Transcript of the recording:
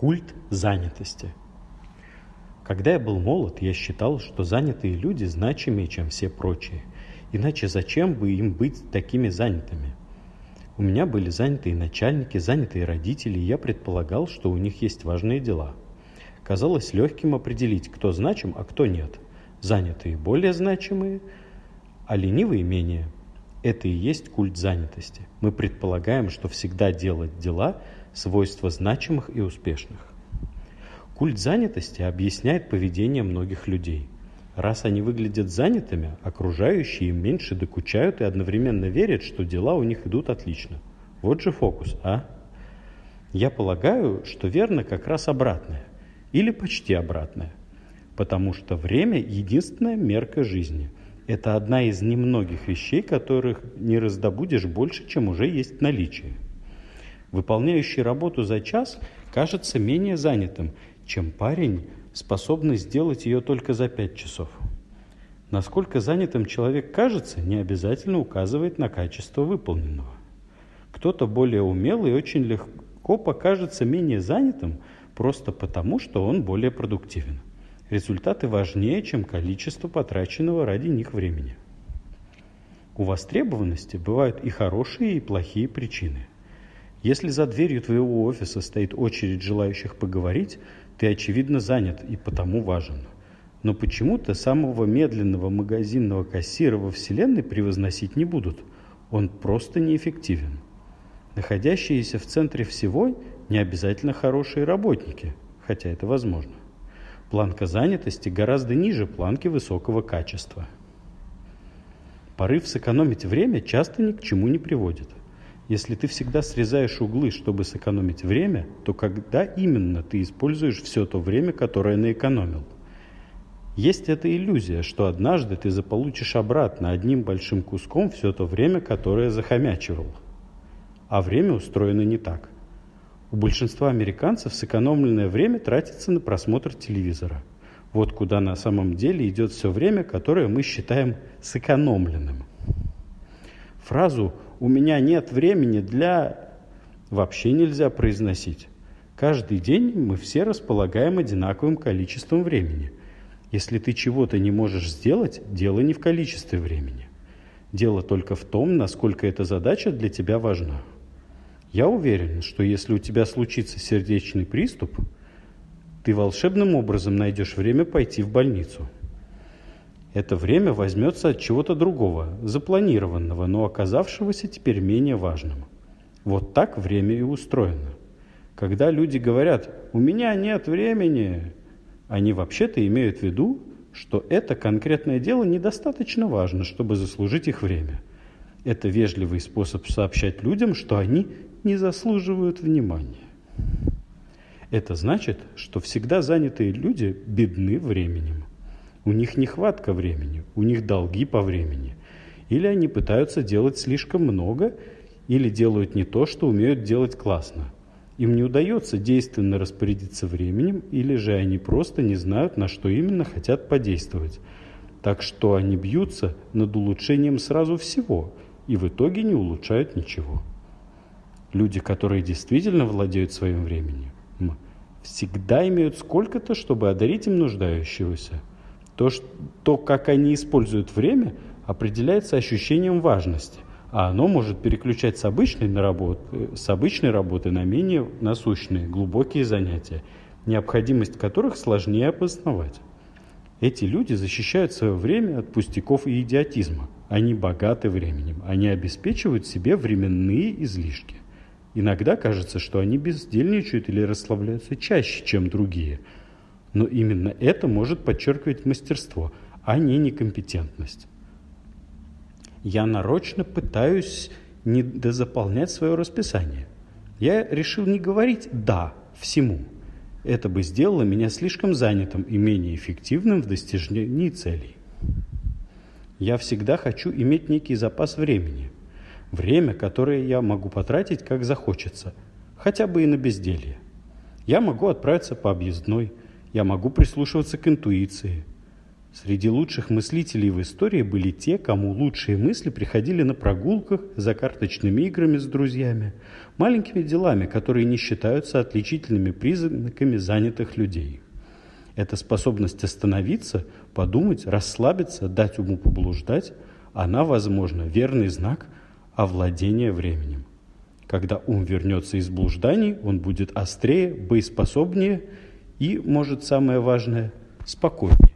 Культ занятости. Когда я был молод, я считал, что занятые люди значимее, чем все прочие. Иначе зачем бы им быть такими занятыми? У меня были занятые начальники, занятые родители, и я предполагал, что у них есть важные дела. Казалось легким определить, кто значим, а кто нет. Занятые более значимые, а ленивые менее. Это и есть культ занятости. Мы предполагаем, что всегда делать дела – свойства значимых и успешных. Культ занятости объясняет поведение многих людей. Раз они выглядят занятыми, окружающие им меньше докучают и одновременно верят, что дела у них идут отлично. Вот же фокус, а? Я полагаю, что верно как раз обратное. Или почти обратное. Потому что время – единственная мерка жизни. Это одна из немногих вещей, которых не раздобудешь больше, чем уже есть в наличии выполняющий работу за час, кажется менее занятым, чем парень, способный сделать ее только за пять часов. Насколько занятым человек кажется, не обязательно указывает на качество выполненного. Кто-то более умелый очень легко покажется менее занятым просто потому, что он более продуктивен. Результаты важнее, чем количество потраченного ради них времени. У востребованности бывают и хорошие, и плохие причины. Если за дверью твоего офиса стоит очередь желающих поговорить, ты, очевидно, занят и потому важен. Но почему-то самого медленного магазинного кассира во Вселенной превозносить не будут. Он просто неэффективен. Находящиеся в центре всего не обязательно хорошие работники, хотя это возможно. Планка занятости гораздо ниже планки высокого качества. Порыв сэкономить время часто ни к чему не приводит. Если ты всегда срезаешь углы, чтобы сэкономить время, то когда именно ты используешь все то время, которое наэкономил? Есть эта иллюзия, что однажды ты заполучишь обратно одним большим куском все то время, которое захомячивал. А время устроено не так. У большинства американцев сэкономленное время тратится на просмотр телевизора. Вот куда на самом деле идет все время, которое мы считаем сэкономленным. Фразу «у меня нет времени для...» вообще нельзя произносить. Каждый день мы все располагаем одинаковым количеством времени. Если ты чего-то не можешь сделать, дело не в количестве времени. Дело только в том, насколько эта задача для тебя важна. Я уверен, что если у тебя случится сердечный приступ, ты волшебным образом найдешь время пойти в больницу – это время возьмется от чего-то другого, запланированного, но оказавшегося теперь менее важным. Вот так время и устроено. Когда люди говорят «у меня нет времени», они вообще-то имеют в виду, что это конкретное дело недостаточно важно, чтобы заслужить их время. Это вежливый способ сообщать людям, что они не заслуживают внимания. Это значит, что всегда занятые люди бедны временем. У них нехватка времени, у них долги по времени. Или они пытаются делать слишком много, или делают не то, что умеют делать классно. Им не удается действенно распорядиться временем, или же они просто не знают, на что именно хотят подействовать. Так что они бьются над улучшением сразу всего, и в итоге не улучшают ничего. Люди, которые действительно владеют своим временем, всегда имеют сколько-то, чтобы одарить им нуждающегося – то, что, то, как они используют время, определяется ощущением важности, а оно может переключать с обычной, на работу, с обычной работы на менее насущные, глубокие занятия, необходимость которых сложнее обосновать. Эти люди защищают свое время от пустяков и идиотизма. Они богаты временем, они обеспечивают себе временные излишки. Иногда кажется, что они бездельничают или расслабляются чаще, чем другие – но именно это может подчеркивать мастерство, а не некомпетентность. Я нарочно пытаюсь не дозаполнять свое расписание. Я решил не говорить «да» всему. Это бы сделало меня слишком занятым и менее эффективным в достижении целей. Я всегда хочу иметь некий запас времени. Время, которое я могу потратить, как захочется, хотя бы и на безделье. Я могу отправиться по объездной, я могу прислушиваться к интуиции. Среди лучших мыслителей в истории были те, кому лучшие мысли приходили на прогулках, за карточными играми с друзьями, маленькими делами, которые не считаются отличительными признаками занятых людей. Эта способность остановиться, подумать, расслабиться, дать уму поблуждать, она, возможно, верный знак овладения временем. Когда ум вернется из блужданий, он будет острее, боеспособнее и, может, самое важное, спокойнее.